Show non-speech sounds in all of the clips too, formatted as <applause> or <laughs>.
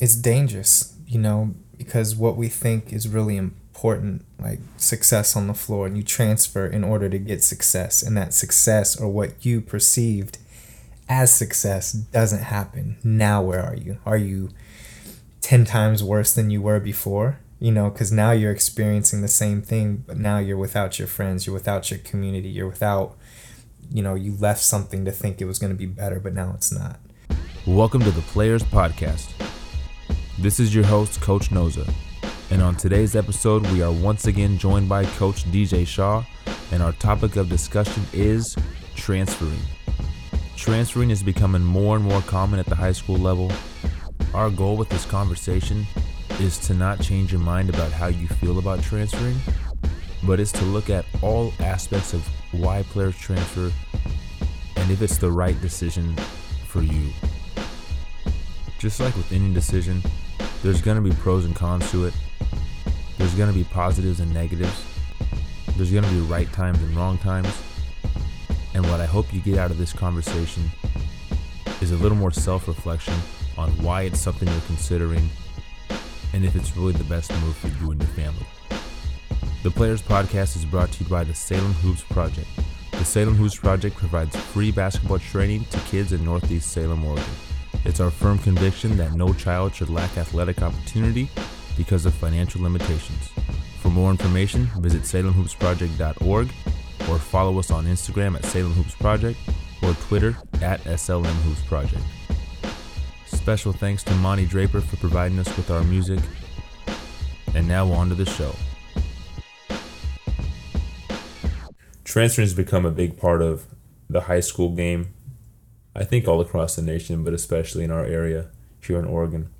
it's dangerous, you know, because what we think is really important, like success on the floor, and you transfer in order to get success, and that success or what you perceived as success doesn't happen. Now, where are you? Are you 10 times worse than you were before? You know, because now you're experiencing the same thing, but now you're without your friends, you're without your community, you're without, you know, you left something to think it was going to be better, but now it's not. Welcome to the Players Podcast. This is your host, Coach Noza. And on today's episode, we are once again joined by Coach DJ Shaw, and our topic of discussion is transferring. Transferring is becoming more and more common at the high school level. Our goal with this conversation is to not change your mind about how you feel about transferring, but is to look at all aspects of why players transfer and if it's the right decision for you. Just like with any decision, there's going to be pros and cons to it. There's going to be positives and negatives. There's going to be right times and wrong times. And what I hope you get out of this conversation is a little more self reflection on why it's something you're considering and if it's really the best move for you and your family. The Players Podcast is brought to you by the Salem Hoops Project. The Salem Hoops Project provides free basketball training to kids in Northeast Salem, Oregon. It's our firm conviction that no child should lack athletic opportunity because of financial limitations. For more information, visit salemhoopsproject.org or follow us on Instagram at Salem Hoops Project or Twitter at SLM Hoops Project. Special thanks to Monty Draper for providing us with our music. And now on to the show. Transferring has become a big part of the high school game I think all across the nation, but especially in our area here in Oregon.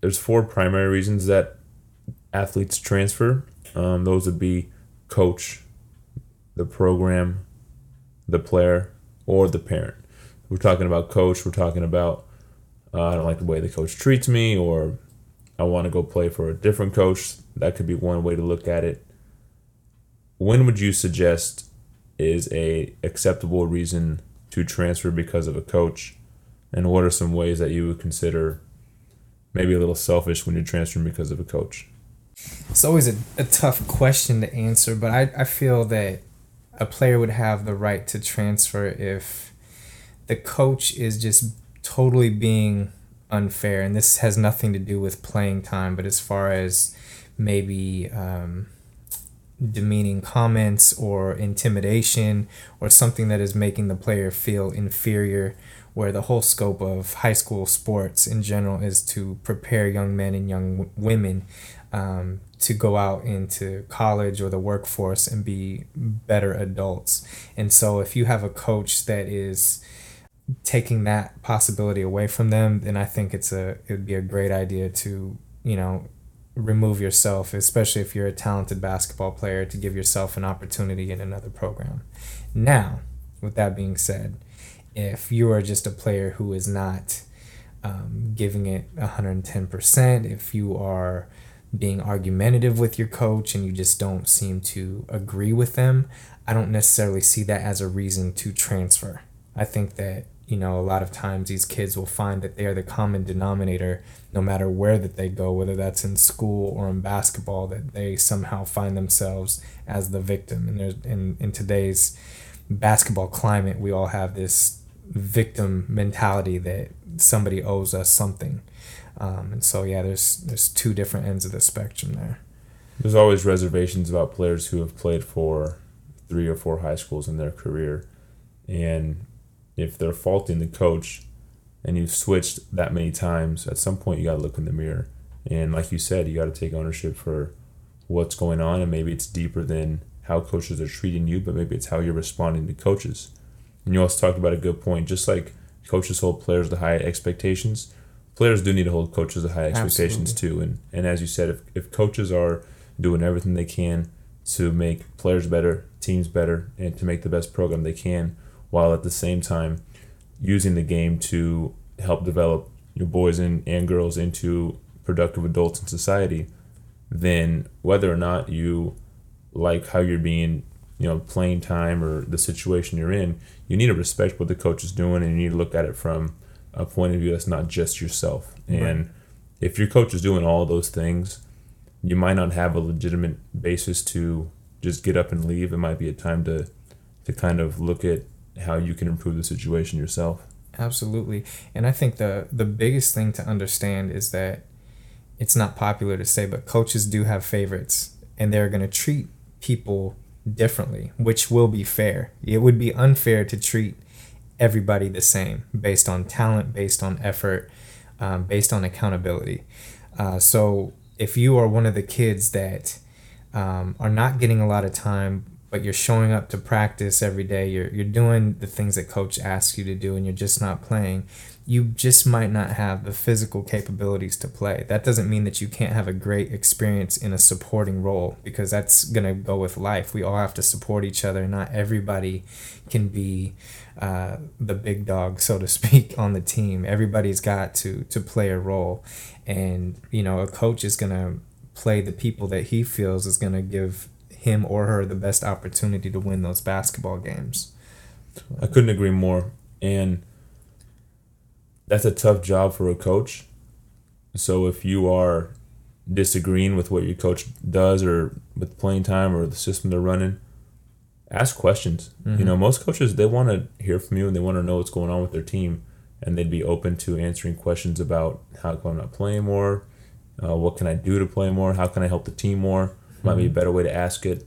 There's four primary reasons that athletes transfer. Um, those would be coach, the program, the player, or the parent. We're talking about coach. We're talking about uh, I don't like the way the coach treats me, or I want to go play for a different coach. That could be one way to look at it. When would you suggest is a acceptable reason to transfer because of a coach? And what are some ways that you would consider maybe a little selfish when you're transferring because of a coach? It's always a, a tough question to answer, but I, I feel that a player would have the right to transfer if the coach is just totally being unfair. And this has nothing to do with playing time, but as far as maybe um, demeaning comments or intimidation or something that is making the player feel inferior where the whole scope of high school sports in general is to prepare young men and young women um, to go out into college or the workforce and be better adults. And so if you have a coach that is taking that possibility away from them, then I think it's a it would be a great idea to, you know, remove yourself, especially if you're a talented basketball player, to give yourself an opportunity in another program. Now, with that being said, if you are just a player who is not um, giving it 110%, if you are being argumentative with your coach and you just don't seem to agree with them, I don't necessarily see that as a reason to transfer. I think that you know, a lot of times these kids will find that they are the common denominator no matter where that they go, whether that's in school or in basketball, that they somehow find themselves as the victim. And there's in, in today's basketball climate, we all have this victim mentality that somebody owes us something. Um, and so yeah, there's there's two different ends of the spectrum there. There's always reservations about players who have played for three or four high schools in their career. And if they're faulting the coach and you've switched that many times, at some point you got to look in the mirror. And like you said, you got to take ownership for what's going on. And maybe it's deeper than how coaches are treating you, but maybe it's how you're responding to coaches. And you also talked about a good point. Just like coaches hold players to high expectations, players do need to hold coaches to high expectations Absolutely. too. And and as you said, if, if coaches are doing everything they can to make players better, teams better, and to make the best program they can, while at the same time using the game to help develop your boys and, and girls into productive adults in society, then whether or not you like how you're being, you know, playing time or the situation you're in, you need to respect what the coach is doing and you need to look at it from a point of view that's not just yourself. And if your coach is doing all those things, you might not have a legitimate basis to just get up and leave. It might be a time to to kind of look at how you can improve the situation yourself. Absolutely. And I think the the biggest thing to understand is that it's not popular to say, but coaches do have favorites and they're going to treat people differently, which will be fair. It would be unfair to treat everybody the same based on talent, based on effort, um, based on accountability. Uh, so if you are one of the kids that um, are not getting a lot of time but you're showing up to practice every day. You're, you're doing the things that coach asks you to do and you're just not playing. You just might not have the physical capabilities to play. That doesn't mean that you can't have a great experience in a supporting role because that's going to go with life. We all have to support each other. Not everybody can be uh, the big dog so to speak <laughs> on the team. Everybody's got to to play a role. And you know a coach is going to play the people that he feels is going to give him or her the best opportunity to win those basketball games. I couldn't agree more. And that's a tough job for a coach. So if you are disagreeing with what your coach does or with playing time or the system they're running, ask questions. Mm-hmm. You know, most coaches they want to hear from you and they want to know what's going on with their team, and they'd be open to answering questions about how come I'm not playing more, uh, what can I do to play more, how can I help the team more might be a mm-hmm. better way to ask it.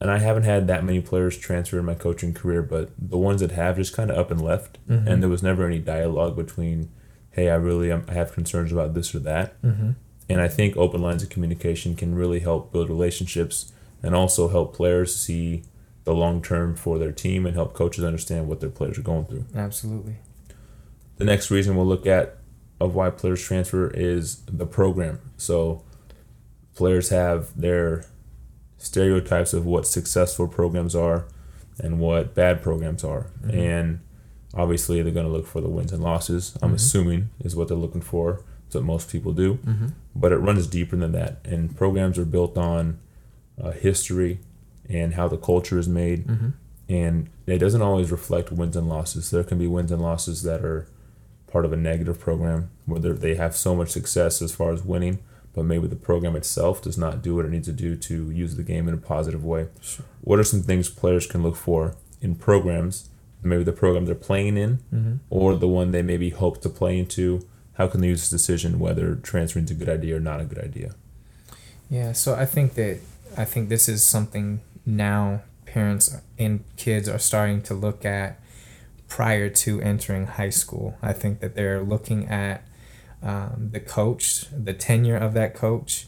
And I haven't had that many players transfer in my coaching career, but the ones that have just kind of up and left, mm-hmm. and there was never any dialogue between, hey, I really am, I have concerns about this or that. Mm-hmm. And I think open lines of communication can really help build relationships and also help players see the long term for their team and help coaches understand what their players are going through. Absolutely. The next reason we'll look at of why players transfer is the program. So players have their stereotypes of what successful programs are and what bad programs are. Mm-hmm. And obviously, they're going to look for the wins and losses, I'm mm-hmm. assuming, is what they're looking for. It's what most people do. Mm-hmm. But it runs deeper than that. And programs are built on uh, history and how the culture is made. Mm-hmm. And it doesn't always reflect wins and losses. There can be wins and losses that are part of a negative program where they have so much success as far as winning but maybe the program itself does not do what it needs to do to use the game in a positive way. Sure. What are some things players can look for in programs? Maybe the program they're playing in, mm-hmm. or the one they maybe hope to play into. How can they use this decision whether transferring is a good idea or not a good idea? Yeah, so I think that I think this is something now parents and kids are starting to look at prior to entering high school. I think that they're looking at um, the coach, the tenure of that coach,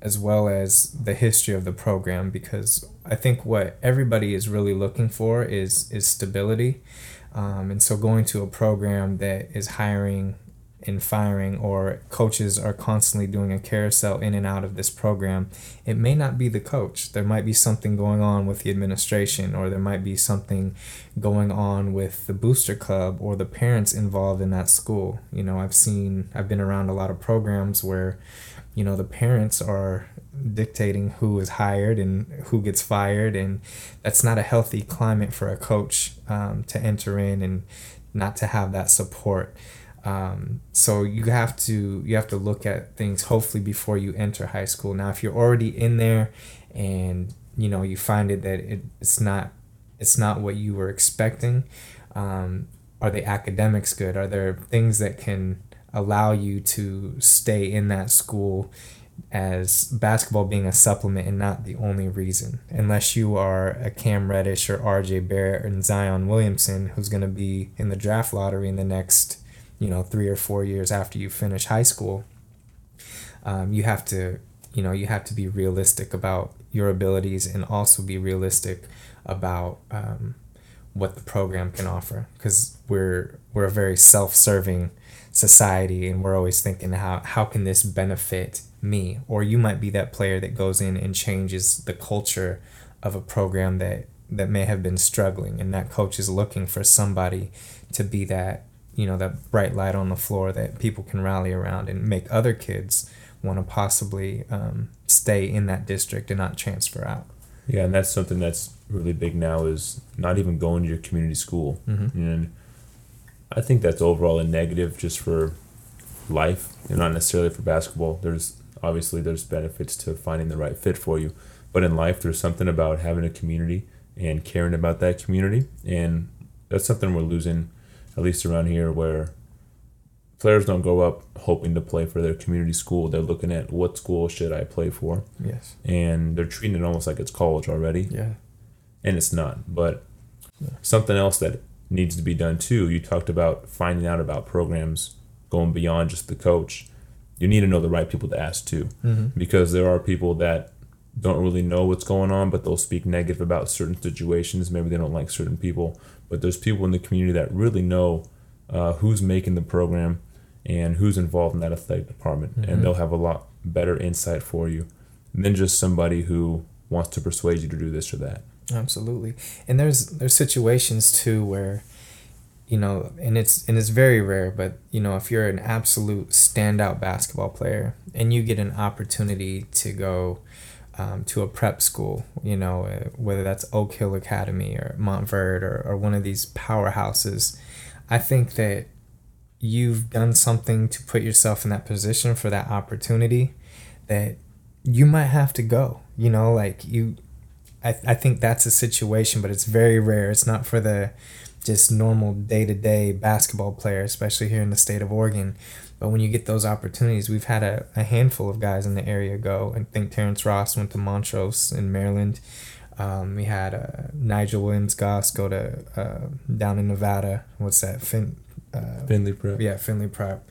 as well as the history of the program. Because I think what everybody is really looking for is is stability, um, and so going to a program that is hiring and firing or coaches are constantly doing a carousel in and out of this program, it may not be the coach. There might be something going on with the administration or there might be something going on with the booster club or the parents involved in that school. You know, I've seen I've been around a lot of programs where you know the parents are dictating who is hired and who gets fired and that's not a healthy climate for a coach um, to enter in and not to have that support um, so you have to you have to look at things hopefully before you enter high school. Now, if you're already in there and you know you find it that it, it's not it's not what you were expecting, um, are the academics good? Are there things that can allow you to stay in that school as basketball being a supplement and not the only reason. Unless you are a Cam Reddish or RJ Barrett and Zion Williamson, who's going to be in the draft lottery in the next you know three or four years after you finish high school um, you have to you know you have to be realistic about your abilities and also be realistic about um, what the program can offer. Because we're we're a very self-serving society and we're always thinking how how can this benefit me? Or you might be that player that goes in and changes the culture of a program that that may have been struggling. And that coach is looking for somebody to be that you know that bright light on the floor that people can rally around and make other kids want to possibly um, stay in that district and not transfer out yeah and that's something that's really big now is not even going to your community school mm-hmm. and I think that's overall a negative just for life, and not necessarily for basketball. There's obviously there's benefits to finding the right fit for you, but in life there's something about having a community and caring about that community, and that's something we're losing, at least around here, where players don't grow up hoping to play for their community school. They're looking at what school should I play for. Yes. And they're treating it almost like it's college already. Yeah. And it's not. But yeah. something else that needs to be done too. You talked about finding out about programs going beyond just the coach. You need to know the right people to ask too, mm-hmm. because there are people that don't really know what's going on, but they'll speak negative about certain situations. Maybe they don't like certain people, but there's people in the community that really know uh, who's making the program and who's involved in that athletic department, mm-hmm. and they'll have a lot better insight for you than just somebody who wants to persuade you to do this or that. Absolutely, and there's there's situations too where, you know, and it's and it's very rare, but you know, if you're an absolute standout basketball player and you get an opportunity to go. Um, to a prep school, you know, uh, whether that's Oak Hill Academy or Montverde or, or one of these powerhouses, I think that you've done something to put yourself in that position for that opportunity that you might have to go you know like you I, I think that's a situation but it's very rare. It's not for the just normal day-to-day basketball player especially here in the state of oregon but when you get those opportunities we've had a, a handful of guys in the area go i think terrence ross went to montrose in maryland um, we had uh, nigel williams goss go to uh, down in nevada what's that fin- uh, Findlay Prep. Yeah, Findlay Prep.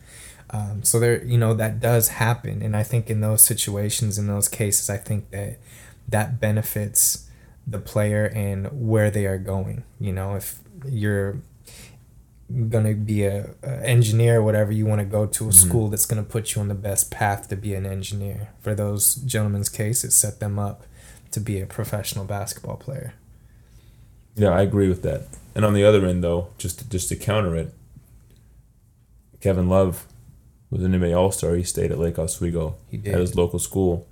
Um, so there, you know, that does happen, and I think in those situations, in those cases, I think that that benefits the player and where they are going. You know, if you're gonna be a, a engineer or whatever, you want to go to a mm-hmm. school that's gonna put you on the best path to be an engineer. For those gentlemen's cases, set them up to be a professional basketball player. Yeah, I agree with that. And on the other end, though, just to, just to counter it, Kevin Love was an NBA All Star. He stayed at Lake Oswego at his local school.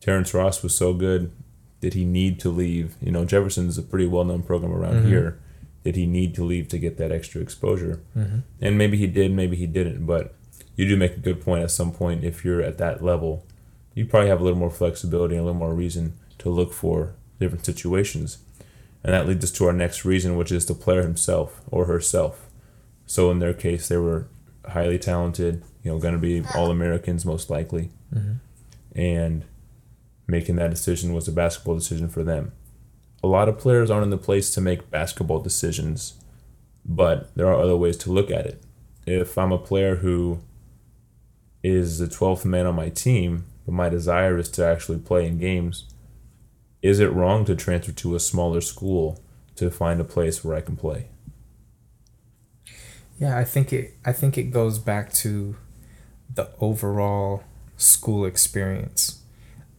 Terrence Ross was so good. Did he need to leave? You know, Jefferson's a pretty well known program around mm-hmm. here. Did he need to leave to get that extra exposure? Mm-hmm. And maybe he did, maybe he didn't. But you do make a good point at some point. If you're at that level, you probably have a little more flexibility and a little more reason to look for different situations. And that leads us to our next reason, which is the player himself or herself. So in their case, they were highly talented, you know, going to be all Americans most likely. Mm-hmm. And making that decision was a basketball decision for them. A lot of players aren't in the place to make basketball decisions, but there are other ways to look at it. If I'm a player who is the 12th man on my team, but my desire is to actually play in games, is it wrong to transfer to a smaller school to find a place where I can play? Yeah, I think it. I think it goes back to the overall school experience,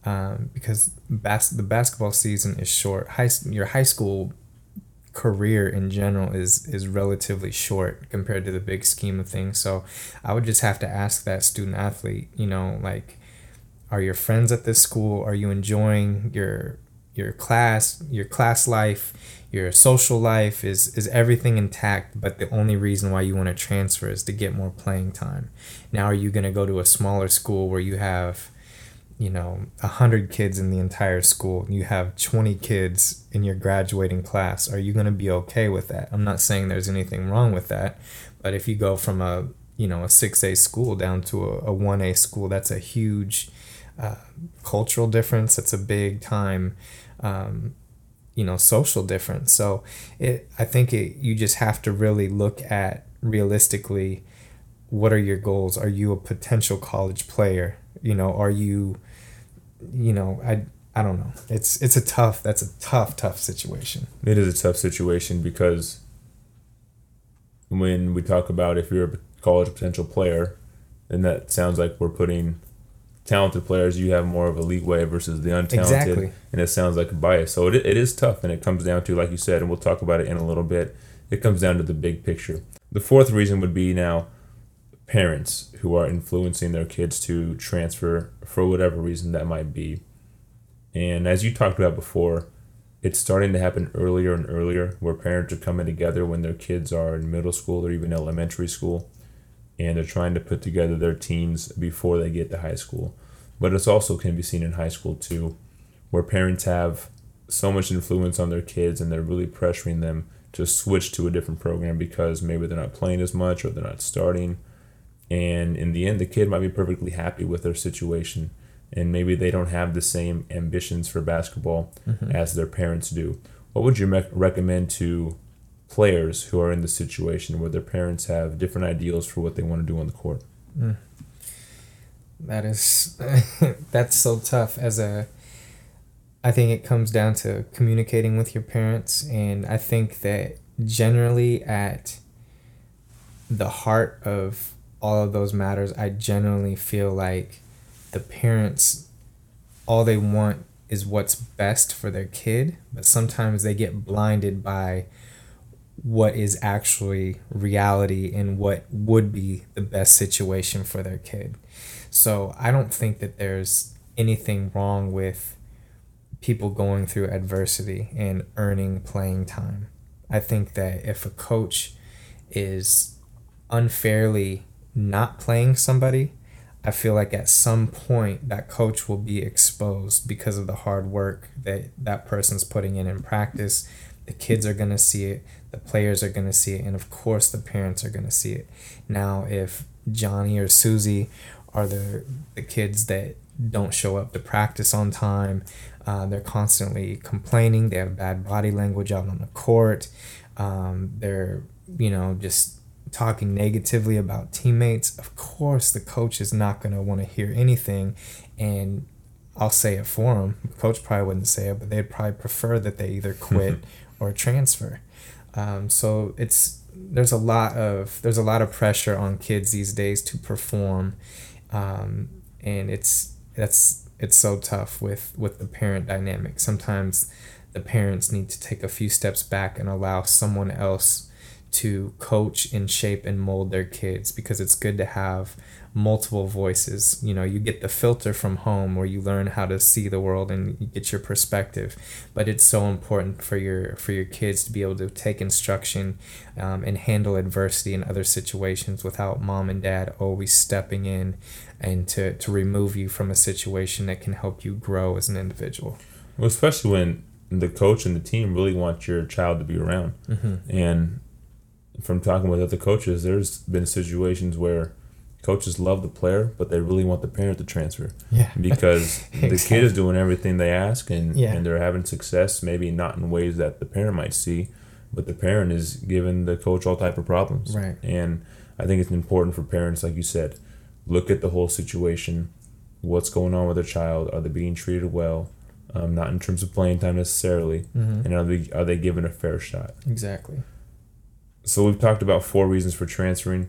um, because bas- the basketball season is short. High your high school career in general is is relatively short compared to the big scheme of things. So I would just have to ask that student athlete, you know, like, are your friends at this school? Are you enjoying your your class, your class life? your social life is is everything intact but the only reason why you want to transfer is to get more playing time now are you going to go to a smaller school where you have you know 100 kids in the entire school you have 20 kids in your graduating class are you going to be okay with that? I'm not saying there's anything wrong with that but if you go from a you know a 6a school down to a, a 1a school that's a huge uh, cultural difference that's a big time um, you know social difference. So it i think it you just have to really look at realistically what are your goals? Are you a potential college player? You know are you you know i i don't know it's it's a tough that's a tough tough situation it is a tough situation because when we talk about if you're a college potential player then that sounds like we're putting talented players, you have more of a leeway versus the untalented. Exactly. And it sounds like a bias. So it, it is tough. And it comes down to, like you said, and we'll talk about it in a little bit, it comes down to the big picture. The fourth reason would be now parents who are influencing their kids to transfer for whatever reason that might be. And as you talked about before, it's starting to happen earlier and earlier where parents are coming together when their kids are in middle school or even elementary school and they're trying to put together their teams before they get to high school. But it's also can be seen in high school too, where parents have so much influence on their kids and they're really pressuring them to switch to a different program because maybe they're not playing as much or they're not starting. And in the end, the kid might be perfectly happy with their situation and maybe they don't have the same ambitions for basketball mm-hmm. as their parents do. What would you me- recommend to players who are in the situation where their parents have different ideals for what they want to do on the court? Mm. That is <laughs> that's so tough as a I think it comes down to communicating with your parents and I think that generally at the heart of all of those matters I generally feel like the parents all they want is what's best for their kid, but sometimes they get blinded by what is actually reality and what would be the best situation for their kid. So I don't think that there's anything wrong with people going through adversity and earning playing time. I think that if a coach is unfairly not playing somebody, I feel like at some point that coach will be exposed because of the hard work that that person's putting in in practice. The kids are going to see it, the players are going to see it, and of course the parents are going to see it. Now, if Johnny or Susie are the, the kids that don't show up to practice on time, uh, they're constantly complaining, they have bad body language out on the court, um, they're, you know, just talking negatively about teammates, of course the coach is not going to want to hear anything. And I'll say it for them. The coach probably wouldn't say it, but they'd probably prefer that they either <laughs> quit or transfer. Um, so it's there's a lot of there's a lot of pressure on kids these days to perform, um, and it's that's it's so tough with with the parent dynamic. Sometimes the parents need to take a few steps back and allow someone else to coach and shape and mold their kids because it's good to have multiple voices. You know, you get the filter from home where you learn how to see the world and you get your perspective. But it's so important for your for your kids to be able to take instruction um, and handle adversity in other situations without mom and dad always stepping in and to, to remove you from a situation that can help you grow as an individual. Well, especially when the coach and the team really want your child to be around. Mm-hmm. And from talking with other coaches, there's been situations where coaches love the player, but they really want the parent to transfer. Yeah. <laughs> <laughs> Because exactly. the kid is doing everything they ask and, yeah. and they're having success, maybe not in ways that the parent might see, but the parent is giving the coach all type of problems. Right. And I think it's important for parents, like you said, look at the whole situation. What's going on with their child? Are they being treated well? Um, not in terms of playing time necessarily, mm-hmm. and are they are they given a fair shot? Exactly. So we've talked about four reasons for transferring.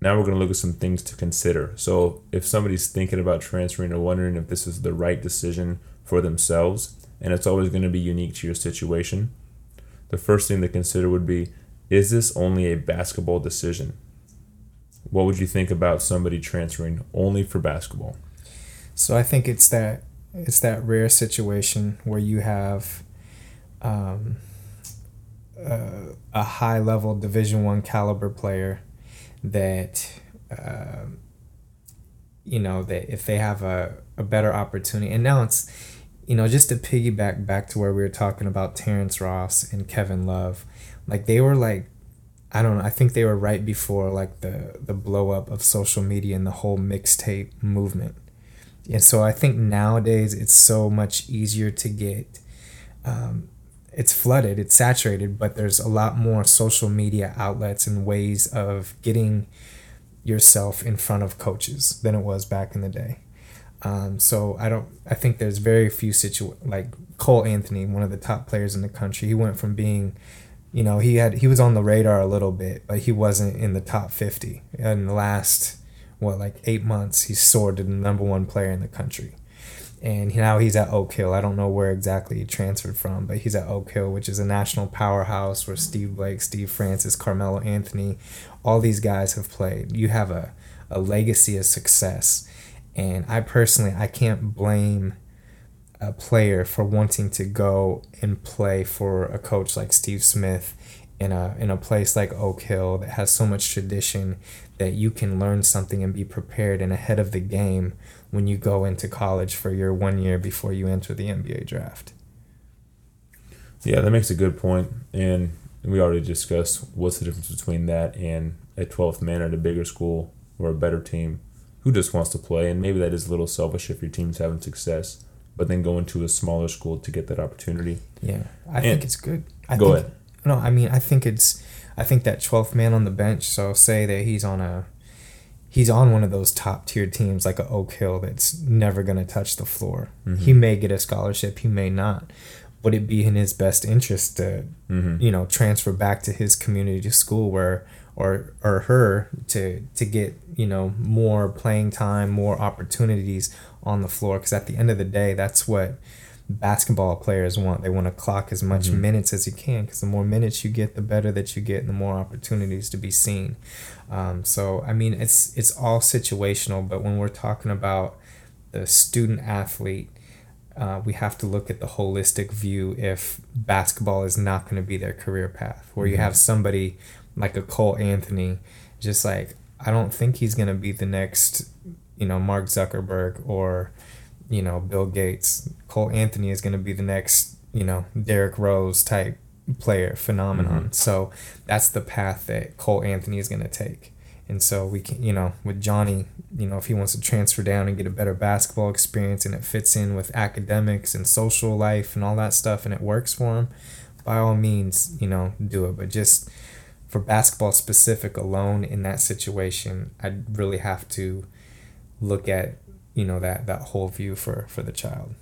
Now we're going to look at some things to consider. So if somebody's thinking about transferring or wondering if this is the right decision for themselves, and it's always going to be unique to your situation, the first thing to consider would be is this only a basketball decision? What would you think about somebody transferring only for basketball? So I think it's that it's that rare situation where you have um, uh, a high level Division One caliber player that uh, you know that if they have a, a better opportunity and now it's you know just to piggyback back to where we were talking about Terrence Ross and Kevin Love like they were like I don't know I think they were right before like the the blow up of social media and the whole mixtape movement. And so I think nowadays it's so much easier to get um, it's flooded, it's saturated, but there's a lot more social media outlets and ways of getting yourself in front of coaches than it was back in the day. Um, so I don't. I think there's very few situ like Cole Anthony, one of the top players in the country. He went from being, you know, he had he was on the radar a little bit, but he wasn't in the top fifty. In the last what like eight months, he soared to the number one player in the country and now he's at Oak Hill. I don't know where exactly he transferred from, but he's at Oak Hill, which is a national powerhouse where Steve Blake, Steve Francis, Carmelo Anthony, all these guys have played. You have a, a legacy of success. And I personally, I can't blame a player for wanting to go and play for a coach like Steve Smith in a in a place like Oak Hill that has so much tradition that you can learn something and be prepared and ahead of the game when you go into college for your one year before you enter the NBA draft. Yeah, that makes a good point. And we already discussed what's the difference between that and a 12th man at a bigger school or a better team who just wants to play. And maybe that is a little selfish if your team's having success, but then going to a smaller school to get that opportunity. Yeah, I and think it's good. I go think, ahead. No, I mean, I think it's, I think that 12th man on the bench, so say that he's on a, he's on one of those top tier teams like a Oak Hill that's never going to touch the floor. Mm-hmm. He may get a scholarship, he may not would it be in his best interest to mm-hmm. you know transfer back to his community school where or or her to to get you know more playing time more opportunities on the floor because at the end of the day that's what basketball players want they want to clock as much mm-hmm. minutes as you can because the more minutes you get the better that you get and the more opportunities to be seen um, so i mean it's it's all situational but when we're talking about the student athlete uh, we have to look at the holistic view if basketball is not going to be their career path. Where you mm-hmm. have somebody like a Cole Anthony, just like, I don't think he's going to be the next, you know, Mark Zuckerberg or, you know, Bill Gates. Cole Anthony is going to be the next, you know, Derrick Rose type player phenomenon. Mm-hmm. So that's the path that Cole Anthony is going to take. And so we can, you know, with Johnny, you know, if he wants to transfer down and get a better basketball experience and it fits in with academics and social life and all that stuff and it works for him, by all means, you know, do it. But just for basketball specific alone in that situation, I'd really have to look at, you know, that that whole view for for the child.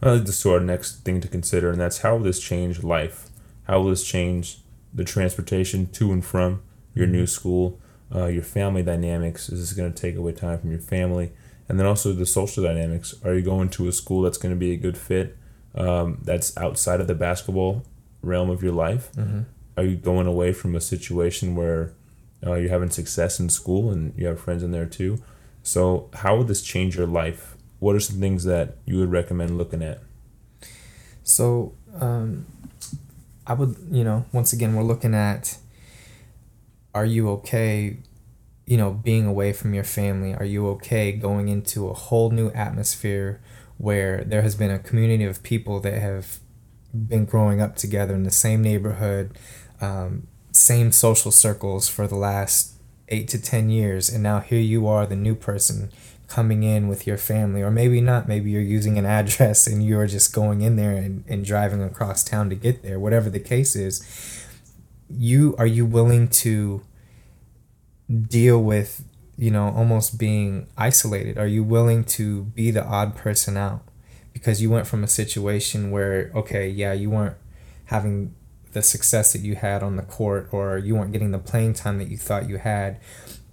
Well, that leads to our next thing to consider, and that's how will this change life? How will this change the transportation to and from your new school? uh, your family dynamics. Is this going to take away time from your family? And then also the social dynamics. Are you going to a school that's going to be a good fit um, that's outside of the basketball realm of your life? Mm-hmm. Are you going away from a situation where uh, you're having success in school and you have friends in there too? So, how would this change your life? What are some things that you would recommend looking at? So, um, I would, you know, once again, we're looking at are you okay you know being away from your family are you okay going into a whole new atmosphere where there has been a community of people that have been growing up together in the same neighborhood um, same social circles for the last eight to ten years and now here you are the new person coming in with your family. Or maybe not maybe you're using an <laughs> address and you're just going in there and, and driving across town to get there. Whatever the case is you are you willing to deal with you know almost being isolated? Are you willing to be the odd person out? Because you went from a situation where okay yeah you weren't having the success that you had on the court or you weren't getting the playing time that you thought you had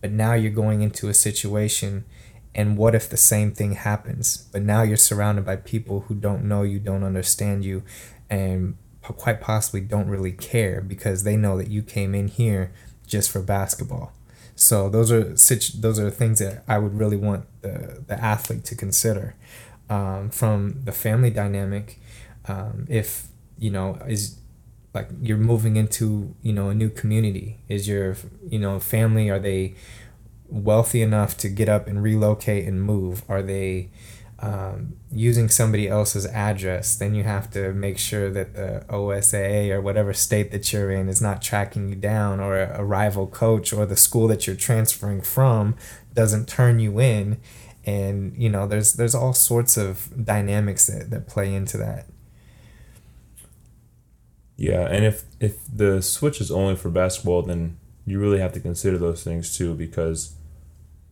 but now you're going into a situation and what if the same thing happens but now you're surrounded by people who don't know you don't understand you and quite possibly don't really care because they know that you came in here just for basketball. So those are such those are things that I would really want the the athlete to consider. Um, from the family dynamic, um, if you know is like you're moving into you know a new community, is your you know family are they wealthy enough to get up and relocate and move? Are they um, using somebody else's address, then you have to make sure that the OSAA or whatever state that you're in is not tracking you down, or a, rival coach or the school that you're transferring from doesn't turn you in. And you know, there's there's all sorts of dynamics that, that play into that. Yeah, and if if the switch is only for basketball, then you really have to consider those things too, because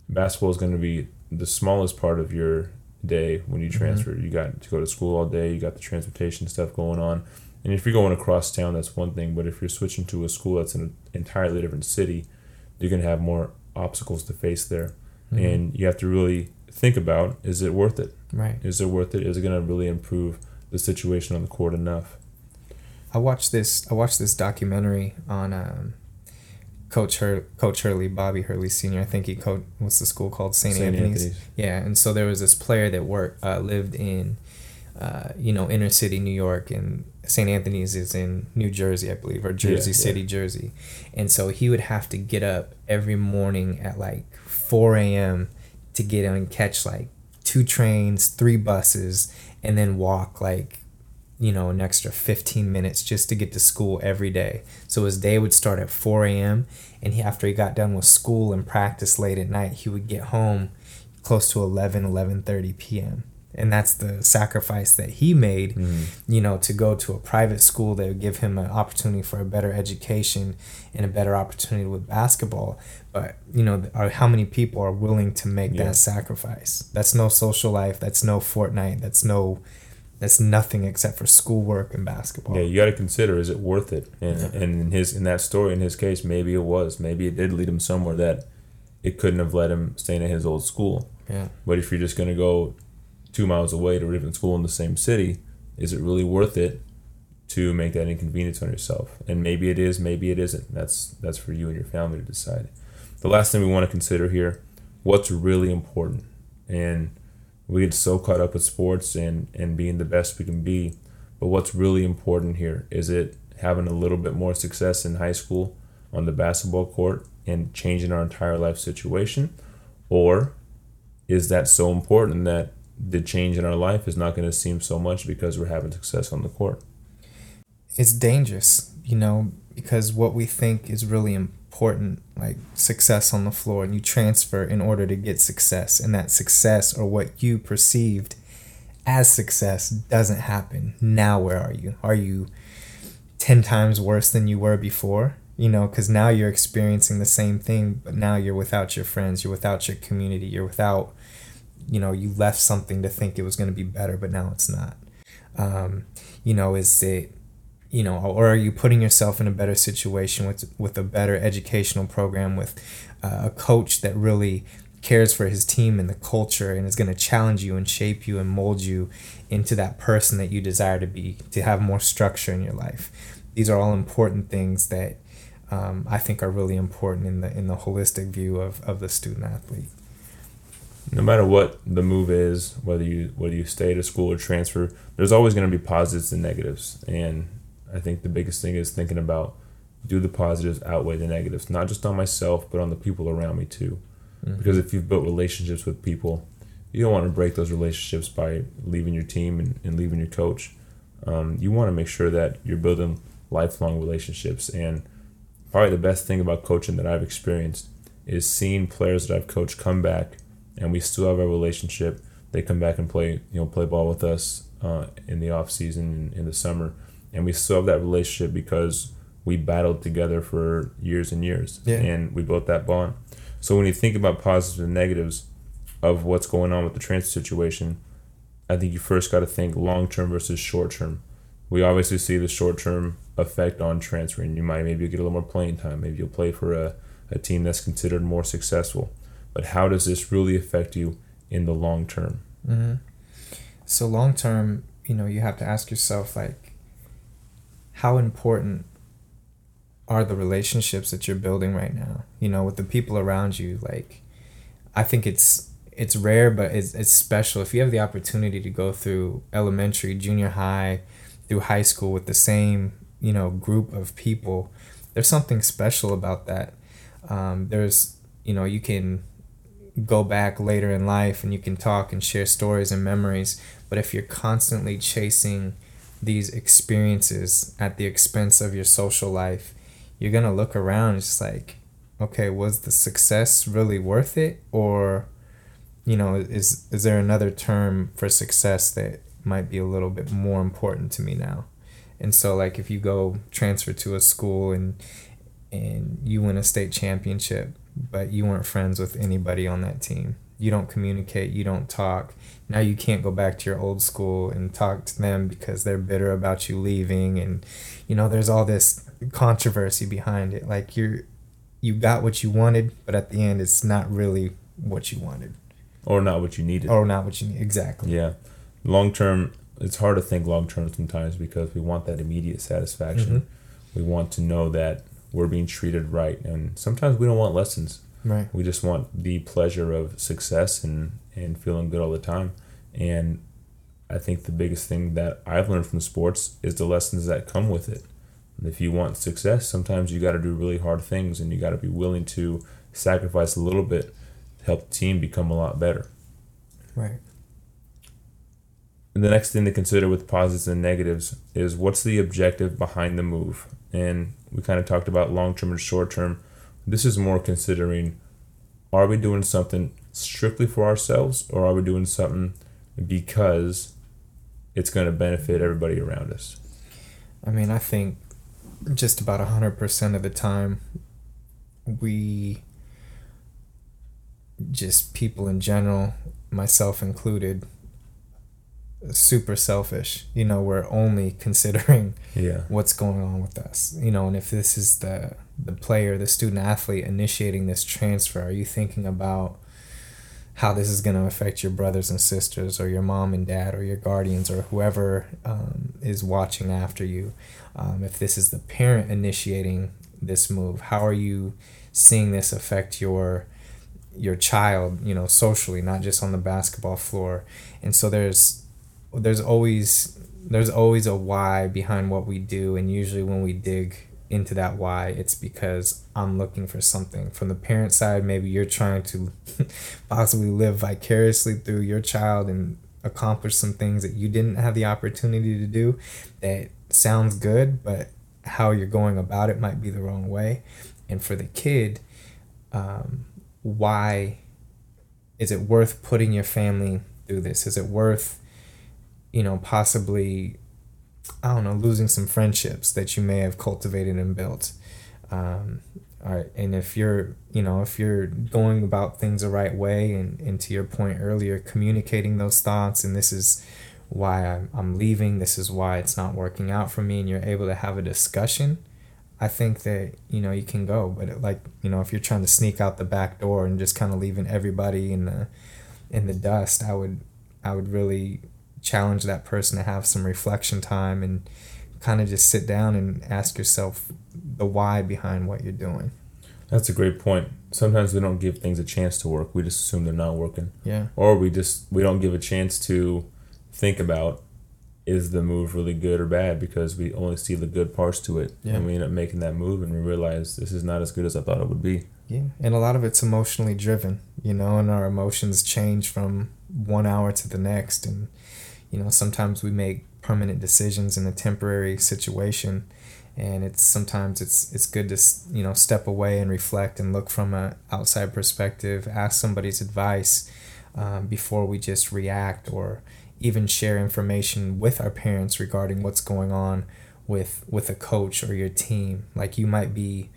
basketball is going to be the smallest part of your day when you mm-hmm. transfer. Mm-hmm. You got to go to school all day. You got the transportation stuff going on. And if you're going across town, that's one thing. But if you're switching to a school that's in an entirely different city, you're going to have more obstacles to face there. Mm-hmm. And you have to really think about is it worth it? Right. Is it worth it? Is it going to really improve the situation on the court enough? I watched this. I watched this documentary on um, Coach Hur- Coach Hurley, Bobby Hurley Senior. I think he coached what's the school called St. Anthony's. Anthony's. Yeah, and so there was this player that worked uh, lived in uh, you know, inner city New York, and St. Anthony's is in New Jersey, I believe, or Jersey Yeah, City, Jersey. And so he would have to get up every morning at like 4 a.m. to get and catch like two trains, three buses, and then walk like, you know, an extra 15 minutes just to get to school every day. So his day would start at 4 a.m. And he, after he got done with school and practice late at night, he would get home close to 11, 11.30 p.m. And that's the sacrifice that he made, mm-hmm. you know, to go to a private school that would give him an opportunity for a better education and a better opportunity with basketball. But, you know, are, how many people are willing to make Yeah. that sacrifice? That's no social life. That's no Fortnite. That's no, that's nothing except for schoolwork and basketball. Yeah, you got to consider is it worth it? And and in his in that story, in his case, maybe it was. Maybe it did lead him somewhere that it couldn't have let him staying at his old school. Yeah. But if you're just gonna go two miles away to a different school in the same city, is it really worth it to make that inconvenience on yourself? And maybe it is, maybe it isn't. That's that's for you and your family to decide. The last thing we want to consider here, what's really important. And we get so caught up with sports and, and being the best we can be. But what's really important here is it having a little bit more success in high school on the basketball court and changing our entire life situation? Or is that so important that the change in our life is not going to seem so much because we're having success on the court? it's dangerous, you know, because what we think is really important, like success on the floor, and you transfer in order to get success, and that success or what you perceived as success doesn't happen. Now, where are you? Are you 10 times worse than you were before? You know, because now you're experiencing the same thing, but now you're without your friends, you're without your community, you're without, you know, you left something to think it was going to be better, but now it's not. Um, you know, is it you know, or are you putting yourself in a better situation with with a better educational program with uh, a coach that really cares for his team and the culture and is going to challenge you and shape you and mold you into that person that you desire to be to have more structure in your life these are all important things that um, I think are really important in the in the holistic view of, of the student athlete no matter what the move is, whether you whether you stay at a school or transfer, there's always going to be positives and negatives. And I think the biggest thing is thinking about do the positives outweigh the negatives, not just on myself, but on the people around me too. Because if you've built relationships with people, you don't want to break those relationships by leaving your team and, and leaving your coach. Um, you want to make sure that you're building lifelong relationships. And probably the best thing about coaching that I've experienced is seeing players that I've coached come back and we still have a relationship. They come back and play, you know, play ball with us uh, in the off season in the summer, and we still have that relationship because we battled together for years and years, Yeah. and we built that bond. So when you think about positives and negatives of what's going on with the transfer situation, I think you first got to think long term versus short term. We obviously see the short term effect on transferring. You might maybe get a little more playing time. Maybe you'll play for a, a team that's considered more successful. But how does this really affect you in the long term? Mm-hmm. So long term, you know, you have to ask yourself like, how important are the relationships that you're building right now? You know, with the people around you. Like, I think it's it's rare, but it's it's special if you have the opportunity to go through elementary, junior high, through high school with the same you know group of people. There's something special about that. Um, there's you know you can go back later in life and you can talk and share stories and memories. But if you're constantly chasing these experiences at the expense of your social life, you're gonna look around. It's like, okay, was the success really worth it, or, you know, is is there another term for success that might be a little bit more important to me now? And so, like, if you go transfer to a school and and you win a state championship, but you weren't friends with anybody on that team. You don't communicate, you don't talk. Now you can't go back to your old school and talk to them because they're bitter about you leaving and you know there's all this controversy behind it. Like you're you got what you wanted, but at the end it's not really what you wanted Or not what you needed. or not what you need exactly. Yeah. Long term, it's hard to think long term sometimes because we want that immediate satisfaction. Mhm. We want to know that we're being treated right. And sometimes we don't want lessons. Right. We just want the pleasure of success and, and feeling good all the time. And I think the biggest thing that I've learned from sports is the lessons that come with it. And if you want success, sometimes you got to do really hard things and you got to be willing to sacrifice a little bit to help the team become a lot better. Right. And the next thing to consider with positives and negatives is what's the objective behind the move? And we kind of talked about long term and short term. This is more considering are we doing something strictly for ourselves or are we doing something because it's going to benefit everybody around us? I mean, I think just about 100% of the time, we just people in general, myself included, super selfish. You know, we're only <laughs> considering Yeah. what's going on with us. You know, and if this is the the player, the student athlete initiating this transfer, are you thinking about how this is going to affect your brothers and sisters, or your mom and dad, or your guardians, or whoever um, is watching after you? Um, if this is the parent initiating this move, how are you seeing this affect your your child? You know, socially, not just on the basketball floor. And so there's there's always there's always a why behind what we do and usually when we dig into that why it's because i'm looking for something. From the parent side maybe you're trying to <laughs> possibly live vicariously through your child and accomplish some things that you didn't have the opportunity to do that sounds good but how you're going about it might be the wrong way. And for the kid um, why is it worth putting your family through this? Is it worth you know, possibly, I don't know, losing some friendships that you may have cultivated and built. Um, all right. And if you're, you know, if you're going about things the right way and, and to your point earlier, communicating those thoughts and this is why I'm, I'm leaving, this is why it's not working out for me, and you're able to have a discussion, I think that, you know, you can go. But like, you know, if you're trying to sneak out the back door and just kind of leaving everybody in the, in the dust, I would, I would really challenge that person to have some reflection time and kind of just sit down and ask yourself the why behind what you're doing. That's a great point. Sometimes we don't give things a chance to work. We just assume they're not working. Yeah. Or we just we don't give a chance to think about is the move really good or bad because we only see the good parts to it. Yeah. And we end up making that move and we realize this is not as good as I thought it would be. Yeah. And a lot of it's emotionally driven, you know, and our emotions change from one hour to the next and you know, sometimes we make permanent decisions in a temporary situation and it's sometimes it's it's good to you know step away and reflect and look from a outside perspective ask somebody's advice um, before we just react or even share information with our parents regarding what's going on with with a coach or your team. Like you might be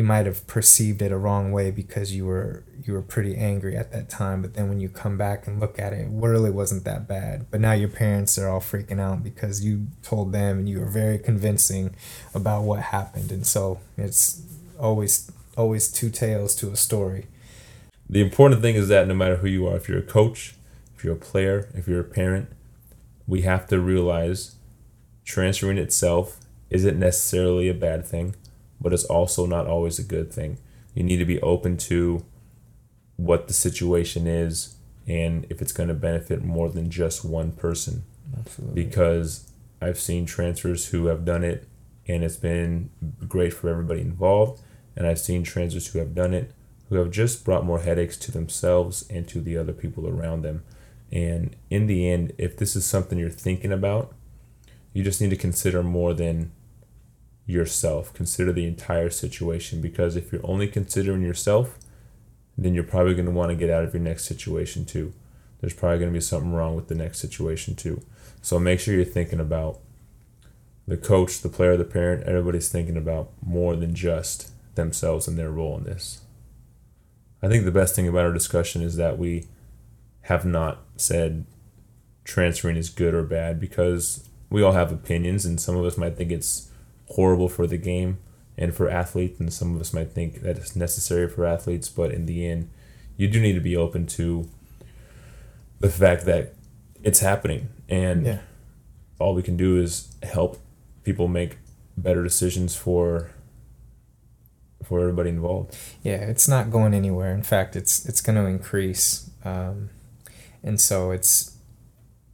you might have perceived it a wrong way because you were you were pretty angry at that time but then when you come back and look at it it really wasn't that bad. But now your parents are all freaking out because you told them and you were very convincing about what happened. And so it's always always two tales to a story. The important thing is that no matter who you are, if you're a coach, if you're a player, if you're a parent, we have to realize transferring itself isn't necessarily a bad thing, but it's also not always a good thing. You need to be open to what the situation is and if it's going to benefit more than just one person. absolutely Because I've seen transfers who have done it and it's been great for everybody involved. And I've seen transfers who have done it who have just brought more headaches to themselves and to the other people around them. And in the end, if this is something you're thinking about, you just need to consider more than yourself. Consider the entire situation because if you're only considering yourself, then you're probably going to want to get out of your next situation too. There's probably going to be something wrong with the next situation too. So make sure you're thinking about the coach, the player, the parent, everybody's thinking about more than just themselves and their role in this. I think the best thing about our discussion is that we have not said transferring is good or bad because we all have opinions and some of us might think it's horrible for the game and for athletes and some of us might think that it's necessary for athletes but in the end you do need to be open to the fact that it's happening. And yeah. all we can do is help people make better decisions for for everybody involved. Yeah it's not going anywhere. In fact it's it's going to increase um, and so it's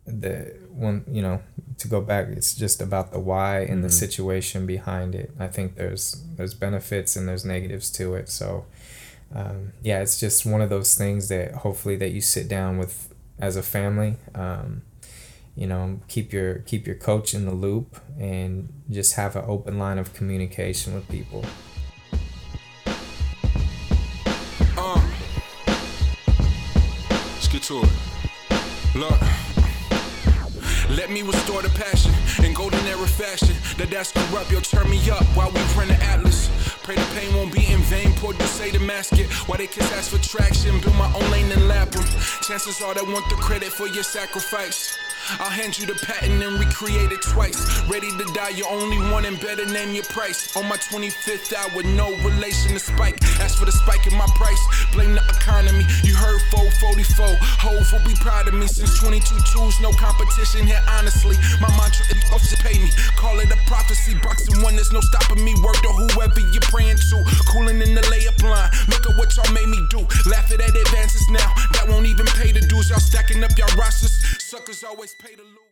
the one you know to go back it's just about the why and the Mhm. situation behind it i think there's there's benefits and there's negatives to it so um, yeah it's just one of those things that hopefully that you sit down with as a family um, you know keep your keep your coach in the loop and just have an open line of communication with people Uh, let's get to it. Look. Let me restore the passion in golden era fashion. That that's corrupt, yo, turn me up while we print the atlas. Pray the pain won't be in vain. Poor do say to mask it. Why they kiss ask for traction? Build my own lane and lap. Chances are they want the credit for your sacrifice. I'll hand you the patent and recreate it twice. Ready to die, you're only one and better name your price. On my 25th hour, no relation to Spike. As for the spike in my price, blame the economy. You heard 444. Hov will be proud of me since 22 twos, no competition here, honestly. My mantra is officers pay me. Call it a prophecy. Boxing one, there's no stopping me. Word to whoever you're praying to. Cooling in the layup line. Look at what y'all made me do. Laughing at advances now. That won't even pay the dues. Y'all stacking up y'all rosters. Suckers always pay the.